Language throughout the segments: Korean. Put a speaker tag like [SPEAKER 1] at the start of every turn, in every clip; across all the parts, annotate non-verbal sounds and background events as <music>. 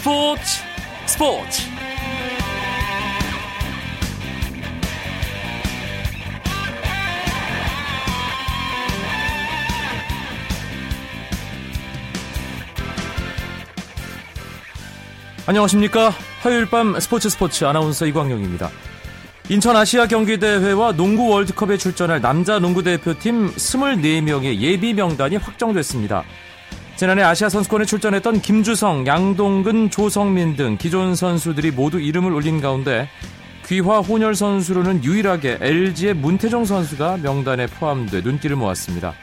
[SPEAKER 1] 스포츠 스포츠. 안녕하십니까. 화요일 밤 스포츠 스포츠 아나운서 이광용입니다. 인천 아시아 경기대회와 농구 월드컵에 출전할 남자 농구 대표팀 24명의 예비 명단이 확정됐습니다. 지난해 아시아 선수권에 출전했던 김주성, 양동근, 조성민 등 기존 선수들이 모두 이름을 올린 가운데 귀화 혼혈 선수로는 유일하게 LG의 문태종 선수가 명단에 포함돼 눈길을 모았습니다.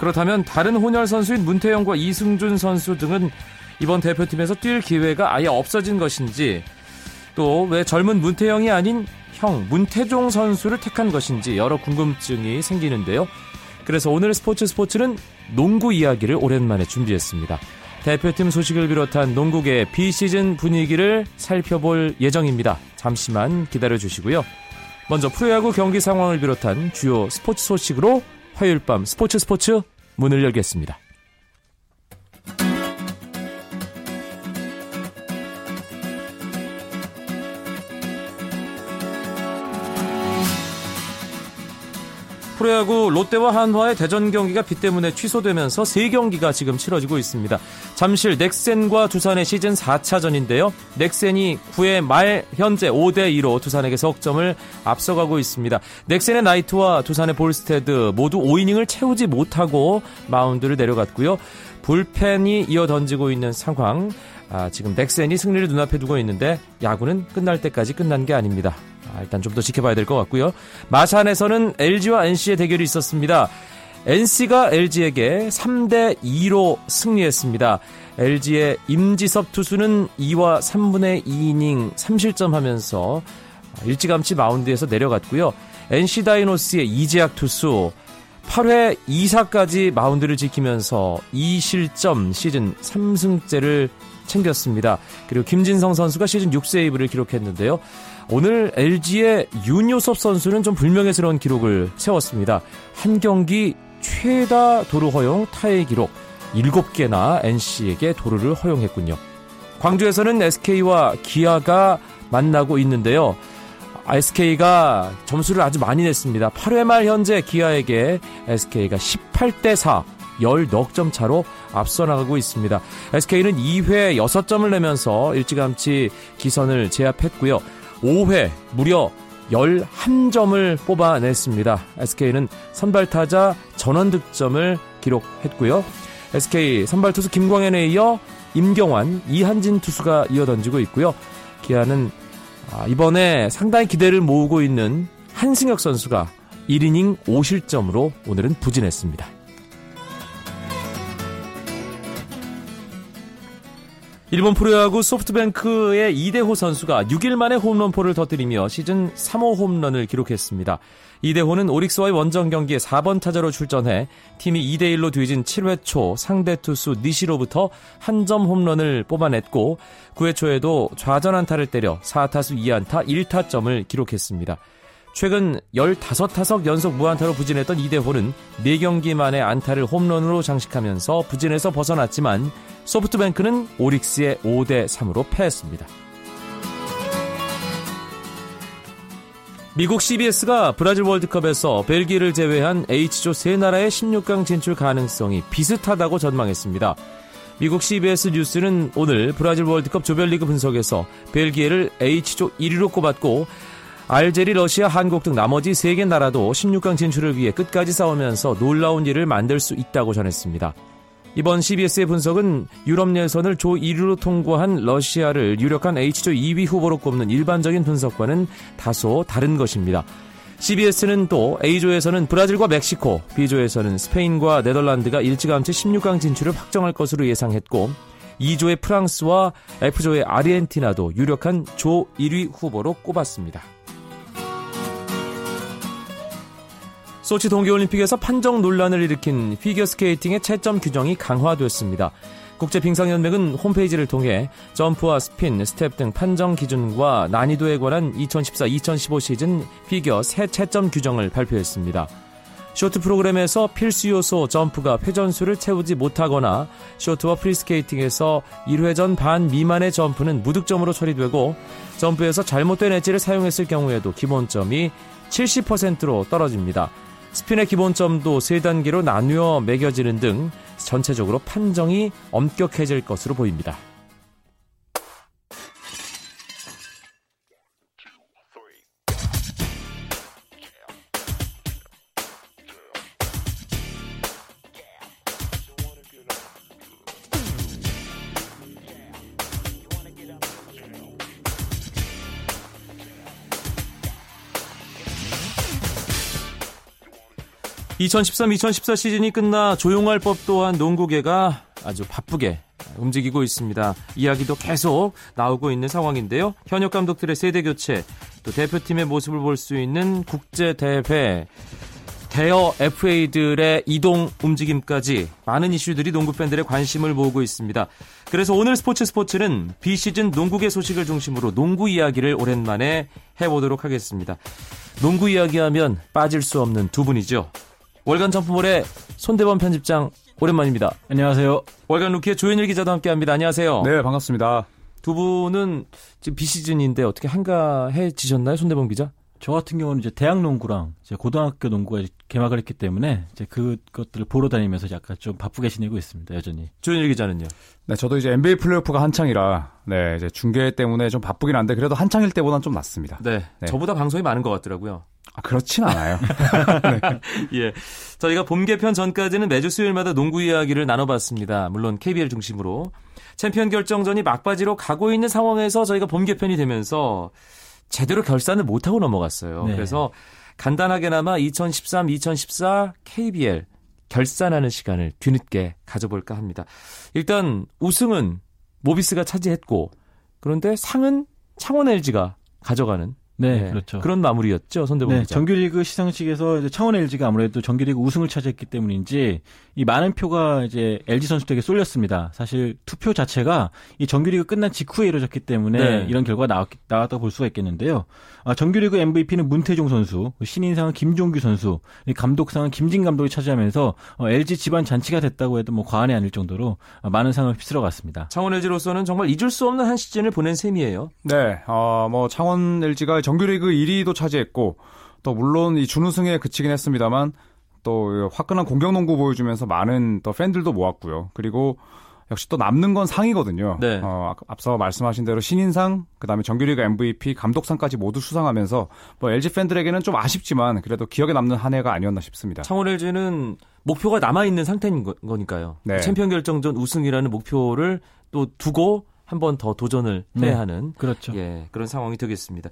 [SPEAKER 1] 그렇다면 다른 혼혈 선수인 문태영과 이승준 선수 등은 이번 대표팀에서 뛸 기회가 아예 없어진 것인지 또 왜 젊은 문태영이 아닌 형 문태종 선수를 택한 것인지 여러 궁금증이 생기는데요. 그래서 오늘 스포츠 스포츠는 농구 이야기를 오랜만에 준비했습니다. 대표팀 소식을 비롯한 농구계 비시즌 분위기를 살펴볼 예정입니다. 잠시만 기다려 주시고요. 먼저 프로야구 경기 상황을 비롯한 주요 스포츠 소식으로 화요일 밤 스포츠 스포츠 문을 열겠습니다. 프로야구 롯데와 한화의 대전 경기가 비 때문에 취소되면서 3경기가 지금 치러지고 있습니다. 잠실 넥센과 두산의 시즌 4차전인데요. 넥센이 9회 말 현재 5대2로 두산에게 석점을 앞서가고 있습니다. 넥센의 나이트와 두산의 볼스테드 모두 5이닝을 채우지 못하고 마운드를 내려갔고요. 불펜이 이어 던지고 있는 상황. 아, 지금 넥센이 승리를 눈앞에 두고 있는데 야구는 끝날 때까지 끝난 게 아닙니다. 아, 일단 좀 더 지켜봐야 될 것 같고요. 마산에서는 LG와 NC의 대결이 있었습니다. NC가 LG에게 3대 2로 승리했습니다. LG의 임지섭 투수는 2와 3분의 2이닝 3실점 하면서 일찌감치 마운드에서 내려갔고요. NC 다이노스의 이재학 투수 8회 2사까지 마운드를 지키면서 2실점 시즌 3승째를 챙겼습니다. 그리고 김진성 선수가 시즌 6세이브를 기록했는데요. 오늘 LG의 윤효섭 선수는 좀 불명예스러운 기록을 세웠습니다. 한 경기 최다 도루 허용 타의 기록 7개나 NC에게 도루를 허용했군요. 광주에서는 SK와 기아가 만나고 있는데요. SK가 점수를 아주 많이 냈습니다. 8회 말 현재 기아에게 SK가 18대 4 10넉점 차로 앞서 나가고 있습니다. SK는 2회 6점을 내면서 일찌감치 기선을 제압했고요. 5회 무려 11점을 뽑아냈습니다. SK는 선발 타자 전원 득점을 기록했고요. SK 선발 투수 김광현에 이어 임경환, 이한진 투수가 이어 던지고 있고요. 기아는 아, 이번에 상당히 기대를 모으고 있는 한승혁 선수가 1이닝 5실점으로 오늘은 부진했습니다. 일본 프로야구 소프트뱅크의 이대호 선수가 6일 만에 홈런포를 터뜨리며 시즌 3호 홈런을 기록했습니다. 이대호는 오릭스와의 원정 경기에 4번 타자로 출전해 팀이 2대1로 뒤진 7회 초 상대 투수 니시로부터 한 점 홈런을 뽑아냈고 9회 초에도 좌전 안타를 때려 4타수 2안타 1타점을 기록했습니다. 최근 15타석 연속 무안타로 부진했던 이대호는 4경기 만에 안타를 홈런으로 장식하면서 부진에서 벗어났지만 소프트뱅크는 오릭스의 5대 3으로 패했습니다. 미국 CBS가 브라질 월드컵에서 벨기에를 제외한 H조 세 나라의 16강 진출 가능성이 비슷하다고 전망했습니다. 미국 CBS 뉴스는 오늘 브라질 월드컵 조별리그 분석에서 벨기에를 H조 1위로 꼽았고 알제리, 러시아, 한국 등 나머지 3개 나라도 16강 진출을 위해 끝까지 싸우면서 놀라운 일을 만들 수 있다고 전했습니다. 이번 CBS의 분석은 유럽 예선을 조 1위로 통과한 러시아를 유력한 H조 2위 후보로 꼽는 일반적인 분석과는 다소 다른 것입니다. CBS는 또 A조에서는 브라질과 멕시코, B조에서는 스페인과 네덜란드가 일찌감치 16강 진출을 확정할 것으로 예상했고 E조의 프랑스와 F조의 아르헨티나도 유력한 조 1위 후보로 꼽았습니다. 소치 동계올림픽에서 판정 논란을 일으킨 피겨스케이팅의 채점 규정이 강화됐습니다. 국제빙상연맹은 홈페이지를 통해 점프와 스핀, 스텝 등 판정 기준과 난이도에 관한 2014-2015 시즌 피겨 새 채점 규정을 발표했습니다. 쇼트 프로그램에서 필수 요소 점프가 회전수를 채우지 못하거나 쇼트와 프리스케이팅에서 1회전 반 미만의 점프는 무득점으로 처리되고 점프에서 잘못된 엣지를 사용했을 경우에도 기본점이 70%로 떨어집니다. 스핀의 기본점도 3단계로 나누어 매겨지는 등 전체적으로 판정이 엄격해질 것으로 보입니다. 2013-2014 시즌이 끝나 조용할 법 또한 농구계가 아주 바쁘게 움직이고 있습니다. 이야기도 계속 나오고 있는 상황인데요. 현역 감독들의 세대 교체, 또 대표팀의 모습을 볼 수 있는 국제 대회, 대여 FA들의 이동 움직임까지 많은 이슈들이 농구 팬들의 관심을 모으고 있습니다. 그래서 오늘 스포츠 스포츠는 비시즌 농구계 소식을 중심으로 농구 이야기를 오랜만에 해보도록 하겠습니다. 농구 이야기하면 빠질 수 없는 두 분이죠. 월간 점프몰의 손대범 편집장 오랜만입니다.
[SPEAKER 2] 안녕하세요.
[SPEAKER 1] 월간 루키의 조현일 기자도 함께합니다. 안녕하세요.
[SPEAKER 3] 네, 반갑습니다.
[SPEAKER 1] 두 분은 지금 비시즌인데 어떻게 한가해지셨나요, 손대범 기자?
[SPEAKER 2] 저 같은 경우는 이제 대학 농구랑 이제 고등학교 농구가 개막을 했기 때문에 이제 그것들을 보러 다니면서 약간 좀 바쁘게 지내고 있습니다, 여전히.
[SPEAKER 1] 조현일 기자는요?
[SPEAKER 3] 네, 저도 이제 NBA 플레이오프가 한창이라 네, 이제 중계 때문에 좀 바쁘긴 한데 그래도 한창일 때보다는 좀 낫습니다.
[SPEAKER 1] 네, 네. 저보다 방송이 많은 것 같더라고요.
[SPEAKER 3] 아, 그렇진 않아요. <laughs>
[SPEAKER 1] 네. 예. 저희가 봄 개편 전까지는 매주 수요일마다 농구 이야기를 나눠봤습니다. 물론 KBL 중심으로. 챔피언 결정전이 막바지로 가고 있는 상황에서 저희가 봄 개편이 되면서 제대로 결산을 못하고 넘어갔어요. 네. 그래서 간단하게나마 2013, 2014 KBL 결산하는 시간을 뒤늦게 가져볼까 합니다. 일단 우승은 모비스가 차지했고 그런데 상은 창원 LG가 가져가는
[SPEAKER 2] 네, 네, 그렇죠.
[SPEAKER 1] 그런 마무리였죠, 손대범
[SPEAKER 2] 네,
[SPEAKER 1] 기자.
[SPEAKER 2] 정규리그 시상식에서 이제 창원 LG가 아무래도 정규리그 우승을 차지했기 때문인지 이 많은 표가 이제 LG 선수들에게 쏠렸습니다. 사실 투표 자체가 이 정규리그 끝난 직후에 이루어졌기 때문에 네. 이런 결과가 나왔, 나왔다고 볼 수가 있겠는데요. 아, 정규리그 MVP는 문태종 선수, 신인상은 김종규 선수, 감독상은 김진 감독이 차지하면서 어, LG 집안 잔치가 됐다고 해도 뭐 과언이 아닐 정도로 어, 많은 상을 휩쓸어 갔습니다.
[SPEAKER 1] 창원 LG로서는 정말 잊을 수 없는 한 시즌을 보낸 셈이에요.
[SPEAKER 3] 네, 어, 뭐 창원 LG가 정규리그 1위도 차지했고 또 물론 이 준우승에 그치긴 했습니다만 또 화끈한 공격 농구 보여주면서 많은 또 팬들도 모았고요. 그리고 역시 또 남는 건 상이거든요. 네. 어, 앞서 말씀하신 대로 신인상, 그다음에 정규리그 MVP, 감독상까지 모두 수상하면서 뭐 LG 팬들에게는 좀 아쉽지만 그래도 기억에 남는 한 해가 아니었나 싶습니다.
[SPEAKER 1] 창원 LG는 목표가 남아 있는 상태인 거 니까요. 네. 챔피언 결정전 우승이라는 목표를 또 두고 한 번 더 도전을 해야 네. 하는
[SPEAKER 2] 그렇죠.
[SPEAKER 1] 예, 그런 상황이 되겠습니다.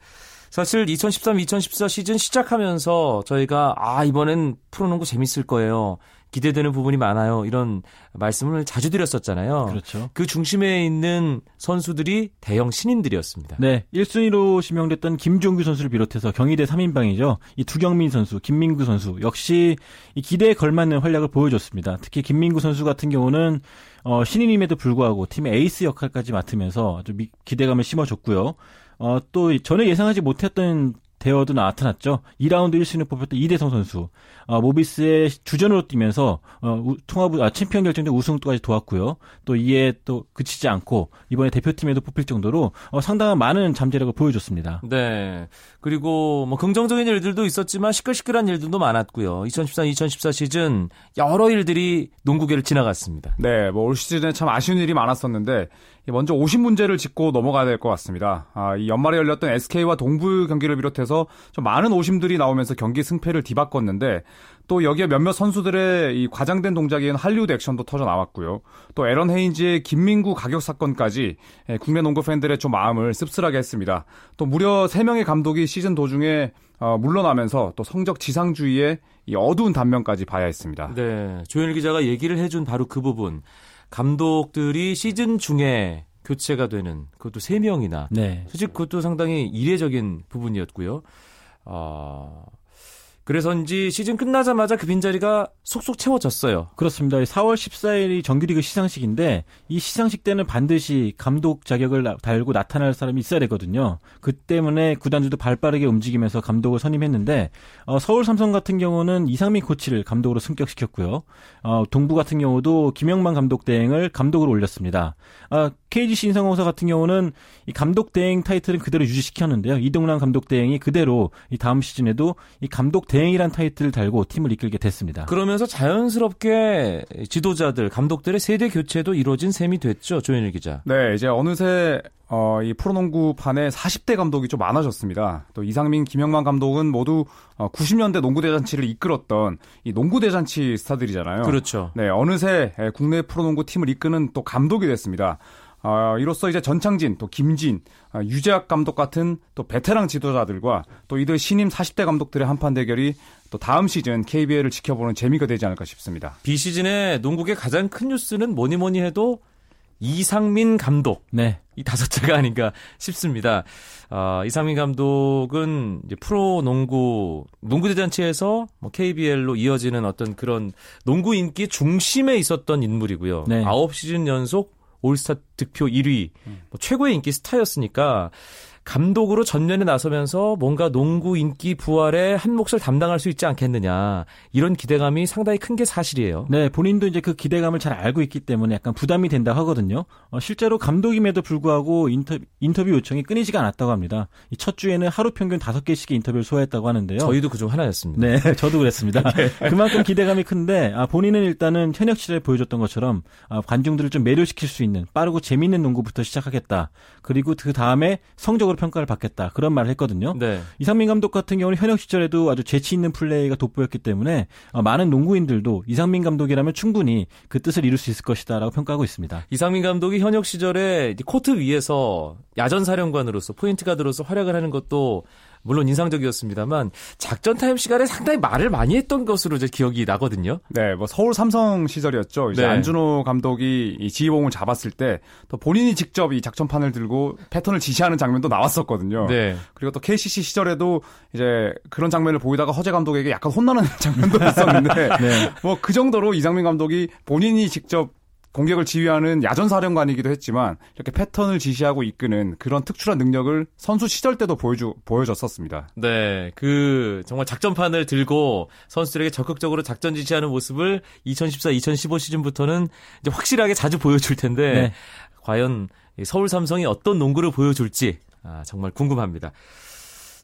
[SPEAKER 1] 사실 2013-2014 시즌 시작하면서 저희가 아 이번엔 프로농구 재밌을 거예요. 기대되는 부분이 많아요. 이런 말씀을 자주 드렸었잖아요.
[SPEAKER 2] 그렇죠.
[SPEAKER 1] 그 중심에 있는 선수들이 대형 신인들이었습니다.
[SPEAKER 2] 네. 1순위로 지명됐던 김종규 선수를 비롯해서 경희대 3인방이죠. 이 두경민 선수, 김민구 선수 역시 이 기대에 걸맞는 활약을 보여줬습니다. 특히 김민구 선수 같은 경우는 어, 신인임에도 불구하고 팀의 에이스 역할까지 맡으면서 아주 기대감을 심어줬고요. 어, 또 전에 예상하지 못했던 대어도 나타났죠. 2라운드 1순위 뽑혔던 이대성 선수. 어, 모비스의 주전으로 뛰면서 어, 통합 아, 챔피언 결정전 우승까지 도왔고요. 또 이에 또 그치지 않고 이번에 대표팀에도 뽑힐 정도로 어, 상당한 많은 잠재력을 보여줬습니다.
[SPEAKER 1] 네. 그리고 뭐 긍정적인 일들도 있었지만 시끌시끌한 일들도 많았고요. 2013-2014 시즌 여러 일들이 농구계를 지나갔습니다.
[SPEAKER 3] 네, 뭐 올 시즌에 참 아쉬운 일이 많았었는데 먼저 오신 문제를 짚고 넘어가야 될 것 같습니다. 아, 이 연말에 열렸던 SK와 동부 경기를 비롯해서 좀 많은 오심들이 나오면서 경기 승패를 뒤바꿨는데 또 여기에 몇몇 선수들의 이 과장된 동작인 할리우드 액션도 터져 나왔고요. 또 에런 헤인즈의 김민구 가격 사건까지 예, 국내 농구 팬들의 좀 마음을 씁쓸하게 했습니다. 또 무려 3명의 감독이 시즌 도중에 어, 물러나면서 또 성적 지상주의의 이 어두운 단면까지 봐야 했습니다.
[SPEAKER 1] 네, 조현일 기자가 얘기를 해준 바로 그 부분. 감독들이 시즌 중에 교체가 되는 그것도 3명이나. 네. 솔직히 그것도 상당히 이례적인 부분이었고요. 어, 그래서인지 시즌 끝나자마자 그 빈자리가 속속 채워졌어요.
[SPEAKER 2] 그렇습니다. 4월 14일이 정규리그 시상식인데 이 시상식 때는 반드시 감독 자격을 달고 나타날 사람이 있어야 되거든요. 그 때문에 구단들도 발빠르게 움직이면서 감독을 선임했는데 어, 서울 삼성 같은 경우는 이상민 코치를 감독으로 승격시켰고요. 어, 동부 같은 경우도 김영만 감독 대행을 감독으로 올렸습니다. 어, KGC 인상공사 같은 경우는 이 감독 대행 타이틀은 그대로 유지시켰는데요. 이동란 감독 대행이 그대로 이 다음 시즌에도 이 감독 대행이란 타이틀을 달고 팀을 이끌게 됐습니다.
[SPEAKER 1] 그러면서 자연스럽게 지도자들, 감독들의 세대 교체도 이루어진 셈이 됐죠. 조현일 기자.
[SPEAKER 3] 네, 이제 어느새 어, 이 프로농구판에 40대 감독이 좀 많아졌습니다. 또 이상민, 김영만 감독은 모두 어, 90년대 농구 대잔치를 이끌었던 이 농구 대잔치 스타들이잖아요.
[SPEAKER 1] 그렇죠.
[SPEAKER 3] 네, 어느새 국내 프로농구 팀을 이끄는 또 감독이 됐습니다. 어, 이로써 이제 전창진, 또 김진, 어, 유재학 감독 같은 또 베테랑 지도자들과 또 이들 신임 40대 감독들의 한판 대결이 또 다음 시즌 KBL을 지켜보는 재미가 되지 않을까 싶습니다.
[SPEAKER 1] 비시즌의 농구의 가장 큰 뉴스는 뭐니 뭐니 해도 이상민 감독.
[SPEAKER 2] 네.
[SPEAKER 1] 이 다섯째가 아닌가 싶습니다. 어, 이상민 감독은 이제 프로 농구, 농구 대잔치에서 뭐 KBL로 이어지는 어떤 그런 농구 인기 중심에 있었던 인물이고요.
[SPEAKER 2] 네.
[SPEAKER 1] 9시즌 연속 올스타 득표 1위, 뭐 최고의 인기 스타였으니까 감독으로 전면에 나서면서 뭔가 농구 인기 부활에 한 몫을 담당할 수 있지 않겠느냐 이런 기대감이 상당히 큰 게 사실이에요.
[SPEAKER 2] 네, 본인도 이제 그 기대감을 잘 알고 있기 때문에 약간 부담이 된다 하거든요. 어, 실제로 감독임에도 불구하고 인터뷰, 인터뷰 요청이 끊이지가 않았다고 합니다. 이첫 주에는 하루 평균 다섯 개씩의 인터뷰를 소화했다고 하는데요.
[SPEAKER 1] 저희도 그중 하나였습니다.
[SPEAKER 2] 네, <laughs> 저도 그랬습니다. <laughs> 그만큼 기대감이 큰데 아, 본인은 일단은 현역 시절에 보여줬던 것처럼 아, 관중들을 좀 매료시킬 수 있는 빠르고 재미있는 농구부터 시작하겠다. 그리고 그 다음에 성적 으로 평가를 받겠다. 그런 말을 했거든요.
[SPEAKER 1] 네.
[SPEAKER 2] 이상민 감독 같은 경우는 현역 시절에도 아주 재치 있는 플레이가 돋보였기 때문에 어, 많은 농구인들도 이상민 감독이라면 충분히 그 뜻을 이룰 수 있을 것이다라고 평가하고 있습니다.
[SPEAKER 1] 이상민 감독이 현역 시절에 코트 위에서 야전 사령관으로서 포인트 가드로서 활약을 하는 것도 물론 인상적이었습니다만 작전 타임 시간에 상당히 말을 많이 했던 것으로 제 기억이 나거든요.
[SPEAKER 3] 네, 뭐 서울 삼성 시절이었죠. 이제
[SPEAKER 1] 네.
[SPEAKER 3] 안준호 감독이 이 지휘봉을 잡았을 때 또 본인이 직접 이 작전판을 들고 패턴을 지시하는 장면도 나왔었거든요.
[SPEAKER 1] 네.
[SPEAKER 3] 그리고 또 KCC 시절에도 이제 그런 장면을 보이다가 허재 감독에게 약간 혼나는 <laughs> 장면도 있었는데 <laughs>
[SPEAKER 2] 네.
[SPEAKER 3] 뭐 그 정도로 이상민 감독이 본인이 직접 공격을 지휘하는 야전 사령관이기도 했지만 이렇게 패턴을 지시하고 이끄는 그런 특출한 능력을 선수 시절 때도 보여주 보여줬었습니다.
[SPEAKER 1] 네, 그 정말 작전판을 들고 선수들에게 적극적으로 작전 지시하는 모습을 2014-2015 시즌부터는 이제 확실하게 자주 보여줄 텐데
[SPEAKER 2] 네.
[SPEAKER 1] 과연 이 서울 삼성이 어떤 농구를 보여줄지 아, 정말 궁금합니다.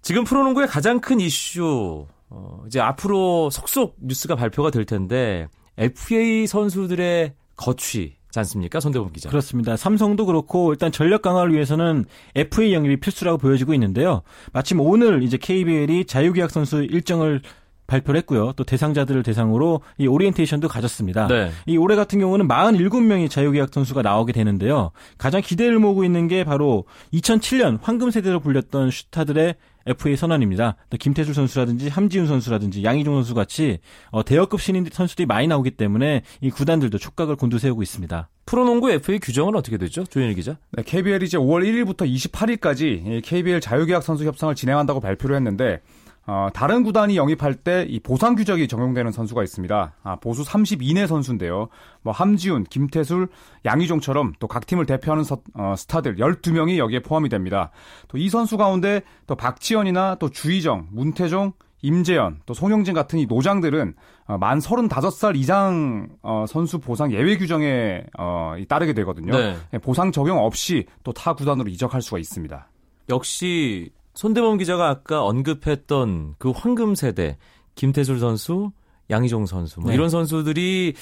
[SPEAKER 1] 지금 프로농구의 가장 큰 이슈 어, 이제 앞으로 속속 뉴스가 발표가 될 텐데 FA 선수들의 거취지 않습니까, 손대범 기자?
[SPEAKER 2] 그렇습니다. 삼성도 그렇고 일단 전력 강화를 위해서는 FA 영입이 필수라고 보여지고 있는데요. 마침 오늘 이제 KBL이 자유계약 선수 일정을 발표를 했고요. 또 대상자들을 대상으로 이 오리엔테이션도 가졌습니다.
[SPEAKER 1] 네.
[SPEAKER 2] 이 올해 같은 경우는 47명의 자유계약 선수가 나오게 되는데요. 가장 기대를 모으고 있는 게 바로 2007년 황금 세대로 불렸던 슈타들의 FA 선언입니다. 또 김태술 선수라든지 함지훈 선수라든지 양희종 선수 같이 어, 대여급 신인 선수들이 많이 나오기 때문에 이 구단들도 촉각을 곤두세우고 있습니다.
[SPEAKER 1] 프로농구 FA 규정은 어떻게 되죠, 조현일 기자?
[SPEAKER 3] 네, KBL이 이제 5월 1일부터 28일까지 KBL 자유계약 선수 협상을 진행한다고 발표를 했는데 어, 다른 구단이 영입할 때 이 보상 규정이 적용되는 선수가 있습니다. 아, 보수 30 이내 선수인데요. 뭐 함지훈, 김태술, 양희종처럼 또 각 팀을 대표하는 서, 어, 스타들 12명이 여기에 포함이 됩니다. 또 이 선수 가운데 또 박지현이나 또 주희정, 문태종, 임재현, 또 송영진 같은 이 노장들은 어, 만 35살 이상 어, 선수 보상 예외 규정에 어, 따르게 되거든요.
[SPEAKER 1] 네.
[SPEAKER 3] 보상 적용 없이 또 타 구단으로 이적할 수가 있습니다.
[SPEAKER 1] 역시 손대범 기자가 아까 언급했던 그 황금 세대 김태술 선수, 양희종 선수 뭐
[SPEAKER 2] 네.
[SPEAKER 1] 이런 선수들이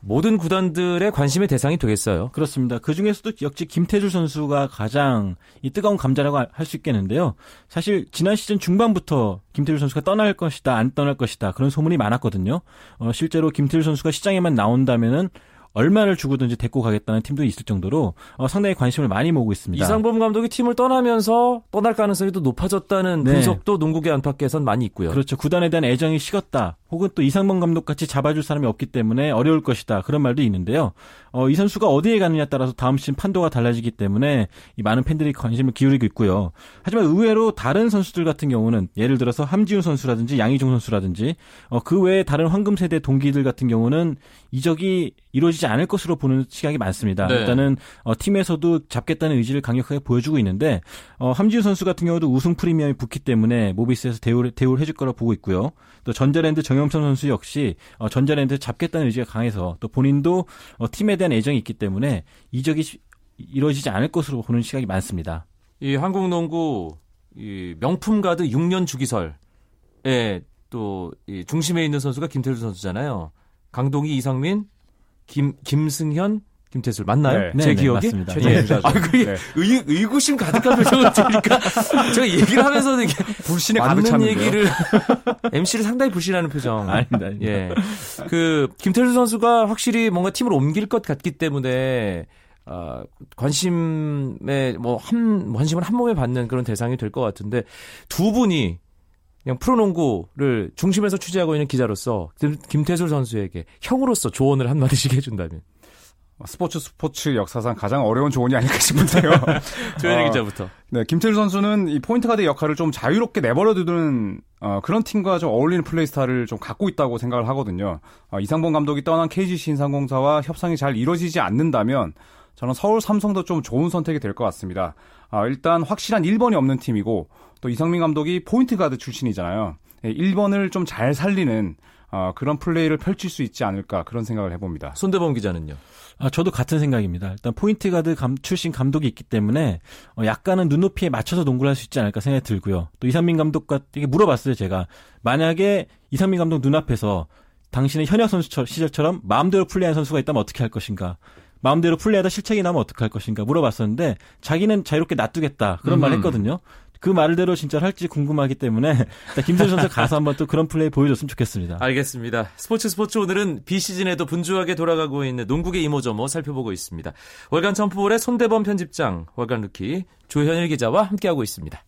[SPEAKER 1] 모든 구단들의 관심의 대상이 되겠어요.
[SPEAKER 2] 그렇습니다. 그 중에서도 역시 김태줄 선수가 가장 이 뜨거운 감자라고 할 수 있겠는데요. 사실 지난 시즌 중반부터 김태줄 선수가 떠날 것이다, 안 떠날 것이다 그런 소문이 많았거든요. 어, 실제로 김태줄 선수가 시장에만 나온다면은 얼마를 주고든지 데리고 가겠다는 팀도 있을 정도로 어, 상당히 관심을 많이 모으고 있습니다.
[SPEAKER 1] 이상범 감독이 팀을 떠나면서 떠날 가능성이 또 높아졌다는
[SPEAKER 2] 네.
[SPEAKER 1] 분석도 농구계 안팎에선 많이 있고요.
[SPEAKER 2] 그렇죠. 구단에 대한 애정이 식었다. 혹은 또 이상범 감독 같이 잡아줄 사람이 없기 때문에 어려울 것이다 그런 말도 있는데요. 어, 이 선수가 어디에 가느냐에 따라서 다음 시즌 판도가 달라지기 때문에 이 많은 팬들이 관심을 기울이고 있고요. 하지만 의외로 다른 선수들 같은 경우는 예를 들어서 함지훈 선수라든지 양희종 선수라든지 어, 그 외에 다른 황금 세대 동기들 같은 경우는 이적이 이루어지지 않을 것으로 보는 시각이 많습니다. 네. 일단은 어, 팀에서도 잡겠다는 의지를 강력하게 보여주고 있는데 어, 함지훈 선수 같은 경우도 우승 프리미엄이 붙기 때문에 모비스에서 대우를 대우를 해줄 거라 보고 있고요. 또 전자랜드 정영천 선수 역시 어, 전자랜드 잡겠다는 의지가 강해서 또 본인도 어, 팀에 대한 애정이 있기 때문에 이적이 이루어지지 않을 것으로 보는 시각이 많습니다.
[SPEAKER 1] 이 한국 농구 이 명품 가드 6년 주기설에 또 이 중심에 있는 선수가 김태수 선수잖아요. 강동희, 이상민, 김 김승현, 김태술 맞나요?
[SPEAKER 2] 네.
[SPEAKER 1] 제
[SPEAKER 2] 네,
[SPEAKER 1] 기억이?
[SPEAKER 2] 맞습니다.
[SPEAKER 1] 예. 아, 그게 네. 의, 의구심 가득한 표정을 지니까 <laughs> 제가 얘기를 하면서는 이게
[SPEAKER 3] 불신에 가득 찼는
[SPEAKER 1] 얘기를 <laughs> MC를 상당히 불신하는 표정. <laughs>
[SPEAKER 2] 아닙니다. 아닙니다.
[SPEAKER 1] 예. 그 김태술 선수가 확실히 뭔가 팀을 옮길 것 같기 때문에 어, 관심에 뭐 한 관심을 한 몸에 받는 그런 대상이 될 것 같은데 두 분이 그냥 프로농구를 중심에서 취재하고 있는 기자로서 김태술 선수에게 형으로서 조언을 한마디씩 해준다면
[SPEAKER 3] 스포츠 스포츠 역사상 가장 어려운 조언이 아닐까 싶은데요. <laughs>
[SPEAKER 1] 조현일 어, 기자부터.
[SPEAKER 3] 네, 김태일 선수는 이 포인트 가드 역할을 좀 자유롭게 내버려두는 어, 그런 팀과 좀 어울리는 플레이 스타일을 좀 갖고 있다고 생각을 하거든요. 어, 이상봉 감독이 떠난 KGC 인상공사와 협상이 잘 이루어지지 않는다면 저는 서울 삼성도 좀 좋은 선택이 될 것 같습니다. 아, 일단 확실한 1번이 없는 팀이고 또 이상민 감독이 포인트 가드 출신이잖아요. 1번을 예, 좀잘 살리는 어, 그런 플레이를 펼칠 수 있지 않을까 그런 생각을 해봅니다.
[SPEAKER 1] 손대범 기자는요?
[SPEAKER 2] 아, 저도 같은 생각입니다. 일단 포인트 가드 감, 출신 감독이 있기 때문에 어, 약간은 눈높이에 맞춰서 농구를 할 수 있지 않을까 생각이 들고요. 또 이상민 감독과 되게 물어봤어요, 제가. 만약에 이상민 감독 눈앞에서 당신의 현역 선수 시절처럼 마음대로 플레이한 선수가 있다면 어떻게 할 것인가? 마음대로 플레이하다 실책이 나면 어떻게 할 것인가 물어봤었는데 자기는 자유롭게 놔두겠다 그런 음. 말 했거든요. 그 말대로 진짜 할지 궁금하기 때문에 <laughs> 김선수 선수 가서 한번 또 그런 플레이 보여줬으면 좋겠습니다.
[SPEAKER 1] 알겠습니다. 스포츠 스포츠 오늘은 비시즌에도 분주하게 돌아가고 있는 농구계 이모저모 살펴보고 있습니다. 월간 점프볼의 손대범 편집장, 월간 루키 조현일 기자와 함께하고 있습니다.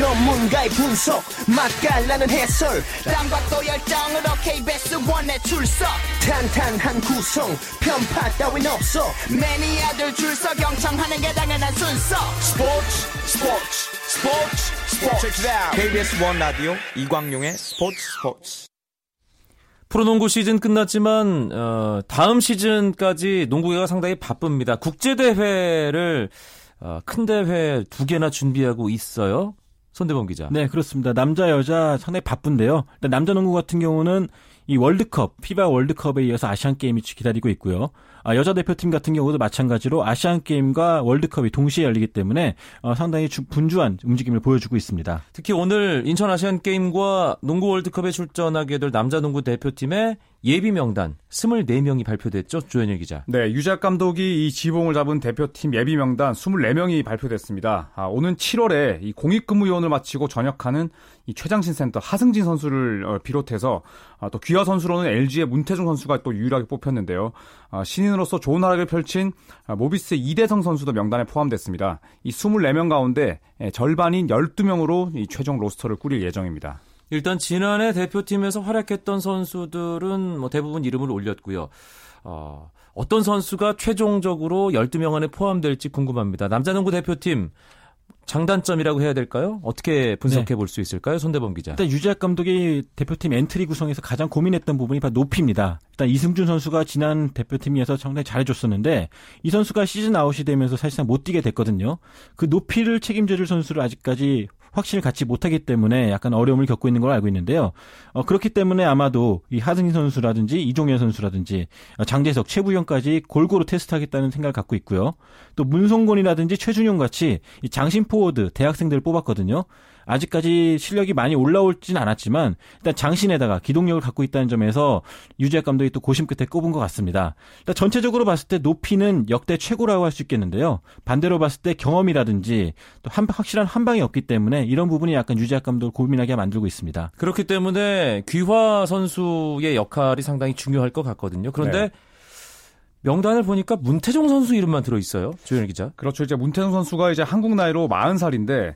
[SPEAKER 1] 전문가의 분석 맛깔나는 해설. 땀과 또 열정으로 KBS 원에 출석. 탄탄한 구성 편파 따윈 없어. 매니아들 줄서 경청하는 게 당연한 순서. 스포츠 스포츠 스포츠 스포츠. KBS 원 라디오 이광용의 스포츠 스포츠. 프로농구 시즌 끝났지만 어, 다음 시즌까지 농구계가 상당히 바쁩니다. 국제 대회를 어, 큰 대회 두 개나 준비하고 있어요. 손대범 기자.
[SPEAKER 2] 네, 그렇습니다. 남자 여자 상당히 바쁜데요. 남자 농구 같은 경우는 이 월드컵, 피바 월드컵에 이어서 아시안 게임이 기다리고 있고요. 아, 여자 대표팀 같은 경우도 마찬가지로 아시안 게임과 월드컵이 동시에 열리기 때문에 어, 상당히 주, 분주한 움직임을 보여주고 있습니다.
[SPEAKER 1] 특히 오늘 인천 아시안 게임과 농구 월드컵에 출전하게 될 남자 농구 대표팀의 예비 명단 24명이 발표됐죠. 조현일 기자.
[SPEAKER 3] 네, 유작 감독이 이 지봉을 잡은 대표팀 예비 명단 24명이 발표됐습니다. 아, 오는 7월에 이 공익근무요원을 마치고 전역하는 이 최장신 센터 하승진 선수를 어, 비롯해서 아, 또 귀화 선수로는 LG의 문태중 선수가 또 유일하게 뽑혔는데요. 아, 신인 으로서 좋은 활약을 펼친 아, 모비스 이대성 선수도 명단에 포함됐습니다. 이 24명 가운데 예, 절반인 12명으로 이 최종 로스터를 꾸릴 예정입니다.
[SPEAKER 1] 일단 지난해 대표팀에서 활약했던 선수들은 뭐 대부분 이름을 올렸고요. 어, 어떤 선수가 최종적으로 12명 안에 포함될지 궁금합니다. 남자농구 대표팀 장단점이라고 해야 될까요? 어떻게 분석해 네. 볼 수 있을까요? 손대범 기자.
[SPEAKER 2] 일단 유재학 감독이 대표팀 엔트리 구성에서 가장 고민했던 부분이 바로 높이입니다. 일단 이승준 선수가 지난 대표팀에서 상당히 잘해줬었는데 이 선수가 시즌 아웃이 되면서 사실상 못 뛰게 됐거든요. 그 높이를 책임져줄 선수를 아직까지 확신을 갖지 못하기 때문에 약간 어려움을 겪고 있는 걸 알고 있는데요. 어, 그렇기 때문에 아마도 이 하승진 선수라든지 이종현 선수라든지 어, 장재석, 최부경까지 골고루 테스트하겠다는 생각을 갖고 있고요. 또 문성곤이라든지 최준용 같이 이 장신 포워드 대학생들을 뽑았거든요. 아직까지 실력이 많이 올라올진 않았지만 일단 장신에다가 기동력을 갖고 있다는 점에서 유재학 감독이 또 고심 끝에 꼽은 것 같습니다. 일단 전체적으로 봤을 때 높이는 역대 최고라고 할 수 있겠는데요. 반대로 봤을 때 경험이라든지 또 한, 확실한 한 방이 없기 때문에 이런 부분이 약간 유재학 감독을 고민하게 만들고 있습니다.
[SPEAKER 1] 그렇기 때문에 귀화 선수의 역할이 상당히 중요할 것 같거든요. 그런데 네. 명단을 보니까 문태종 선수 이름만 들어 있어요. 조현일 기자.
[SPEAKER 3] 그렇죠. 이제 문태종 선수가 이제 한국 나이로 40살인데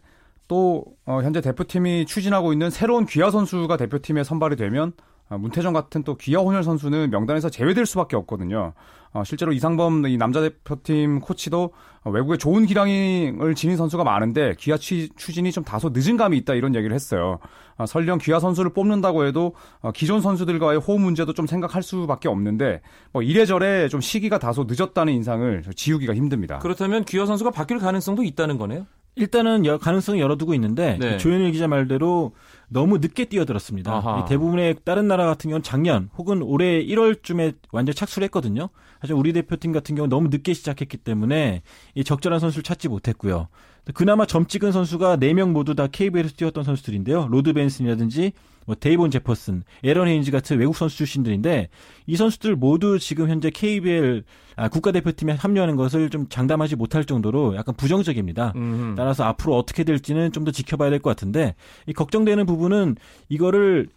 [SPEAKER 3] 또 어, 현재 대표팀이 추진하고 있는 새로운 귀하 선수가 대표팀에 선발이 되면 어, 문태정 같은 또 귀하 혼혈 선수는 명단에서 제외될 수밖에 없거든요. 어, 실제로 이상범 이 남자 대표팀 코치도 어, 외국에 좋은 기량을 지닌 선수가 많은데 귀하 취, 추진이 좀 다소 늦은 감이 있다 이런 얘기를 했어요. 어, 설령 귀하 선수를 뽑는다고 해도 어, 기존 선수들과의 호흡 문제도 좀 생각할 수밖에 없는데 뭐 이래저래 좀 시기가 다소 늦었다는 인상을 지우기가 힘듭니다.
[SPEAKER 1] 그렇다면 귀화 선수가 바뀔 가능성도 있다는 거네요.
[SPEAKER 2] 일단은 여, 가능성을 열어두고 있는데
[SPEAKER 1] 네.
[SPEAKER 2] 조현일 기자 말대로 너무 늦게 뛰어들었습니다.
[SPEAKER 1] 아하.
[SPEAKER 2] 대부분의 다른 나라 같은 경우는 작년 혹은 올해 1월쯤에 완전 착수를 했거든요. 사실 우리 대표팀 같은 경우 는 너무 늦게 시작했기 때문에 이 적절한 선수를 찾지 못했고요. 그나마 점 찍은 선수가 4명 모두 다 KBL에서 뛰었던 선수들인데요. 로드 벤슨이라든지 뭐 데이본 제퍼슨, 에런 헤인즈 같은 외국 선수 출신들인데 이 선수들 모두 지금 현재 KBL 아, 국가대표팀에 합류하는 것을 좀 장담하지 못할 정도로 약간 부정적입니다.
[SPEAKER 1] 음흠.
[SPEAKER 2] 따라서 앞으로 어떻게 될지는 좀 더 지켜봐야 될 것 같은데 이 걱정되는 부분은 이거를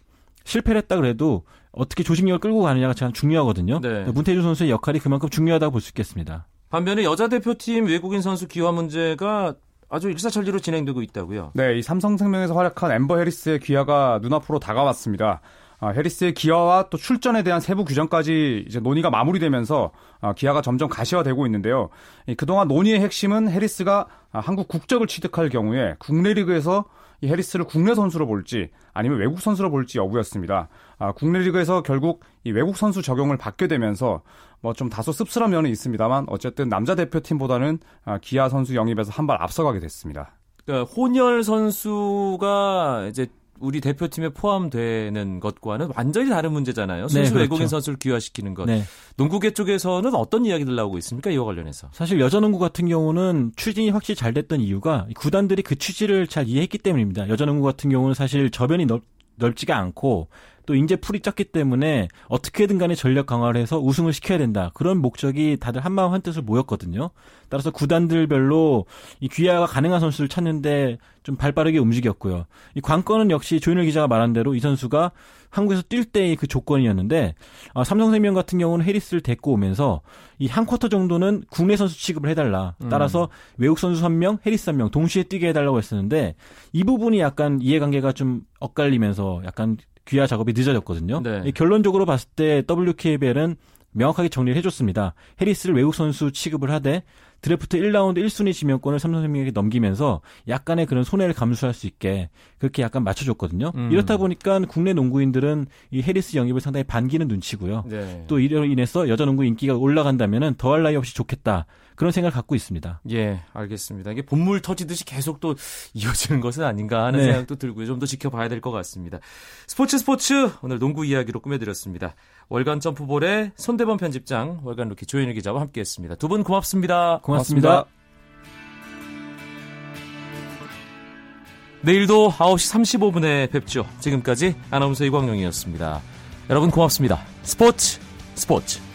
[SPEAKER 2] 실패를 했다 그래도 어떻게 조직력을 끌고 가느냐가 참 중요하거든요.
[SPEAKER 1] 네.
[SPEAKER 2] 문태주 선수의 역할이 그만큼 중요하다고 볼 수 있겠습니다.
[SPEAKER 1] 반면에 여자 대표팀 외국인 선수 기화 문제가 아주 일사천리로 진행되고 있다고요.
[SPEAKER 3] 네, 이 삼성생명에서 활약한 앰버 해리스의 귀화가 눈앞으로 다가왔습니다. 아, 해리스의 귀화와 또 출전에 대한 세부 규정까지 이제 논의가 마무리되면서 아, 귀화가 점점 가시화되고 있는데요. 이, 그동안 논의의 핵심은 해리스가 아, 한국 국적을 취득할 경우에 국내 리그에서 이 해리스를 국내 선수로 볼지 아니면 외국 선수로 볼지 여부였습니다. 아, 국내 리그에서 결국 이 외국 선수 적용을 받게 되면서 뭐 좀 다소 씁쓸한 면은 있습니다만 어쨌든 남자 대표팀보다는 아, 기아 선수 영입에서 한 발 앞서가게 됐습니다.
[SPEAKER 1] 그러니까 혼혈 선수가 이제 우리 대표팀에 포함되는 것과는 완전히 다른 문제잖아요. 순수
[SPEAKER 2] 그렇죠.
[SPEAKER 1] 외국인 선수를 귀화시키는 것.
[SPEAKER 2] 네.
[SPEAKER 1] 농구계 쪽에서는 어떤 이야기들 나오고 있습니까? 이와 관련해서.
[SPEAKER 2] 사실 여자농구 같은 경우는 추진이 확실히 잘 됐던 이유가 구단들이 그 취지를 잘 이해했기 때문입니다. 여자농구 같은 경우는 사실 저변이 넓, 넓지가 않고 또 인재 풀이 작기 때문에 어떻게든 간에 전력 강화를 해서 우승을 시켜야 된다. 그런 목적이 다들 한마음 한뜻을 모였거든요. 따라서 구단들별로 이 귀화가 가능한 선수를 찾는데 좀 발빠르게 움직였고요. 이 관건은 역시 조인일 기자가 말한 대로 이 선수가 한국에서 뛸 때의 그 조건이었는데 아, 삼성생명 같은 경우는 해리스를 데리고 오면서 이 한 쿼터 정도는 국내 선수 취급을 해달라. 따라서 외국 선수 1명, 해리스 1명 동시에 뛰게 해달라고 했었는데 이 부분이 약간 이해관계가 좀 엇갈리면서 약간 귀화 작업이 늦어졌거든요.
[SPEAKER 1] 네.
[SPEAKER 2] 이 결론적으로 봤을 때 WKBL은 명확하게 정리를 해줬습니다. 해리스를 외국 선수 취급을 하되 드래프트 1라운드 1순위 지명권을 삼성생명에게 넘기면서 약간의 그런 손해를 감수할 수 있게 그렇게 약간 맞춰줬거든요.
[SPEAKER 1] 음.
[SPEAKER 2] 이렇다 보니까 국내 농구인들은 이 해리스 영입을 상당히 반기는 눈치고요.
[SPEAKER 1] 네.
[SPEAKER 2] 또 이로 인해서 여자 농구 인기가 올라간다면은 더할 나위 없이 좋겠다. 그런 생각을 갖고 있습니다.
[SPEAKER 1] 예, 알겠습니다. 이게 본물 터지듯이 계속 또 <laughs> 이어지는 것은 아닌가 하는
[SPEAKER 2] 네.
[SPEAKER 1] 생각도 들고요. 좀 더 지켜봐야 될 것 같습니다. 스포츠 스포츠 오늘 농구 이야기로 꾸며드렸습니다. 월간 점프볼의 손대범 편집장, 월간 루키 조현일 기자와 함께했습니다. 두분 고맙습니다.
[SPEAKER 2] 고맙습니다.
[SPEAKER 1] 내일도 9시 35분에 뵙죠. 지금까지 아나운서 이광용이었습니다. 여러분 고맙습니다. 스포츠 스포츠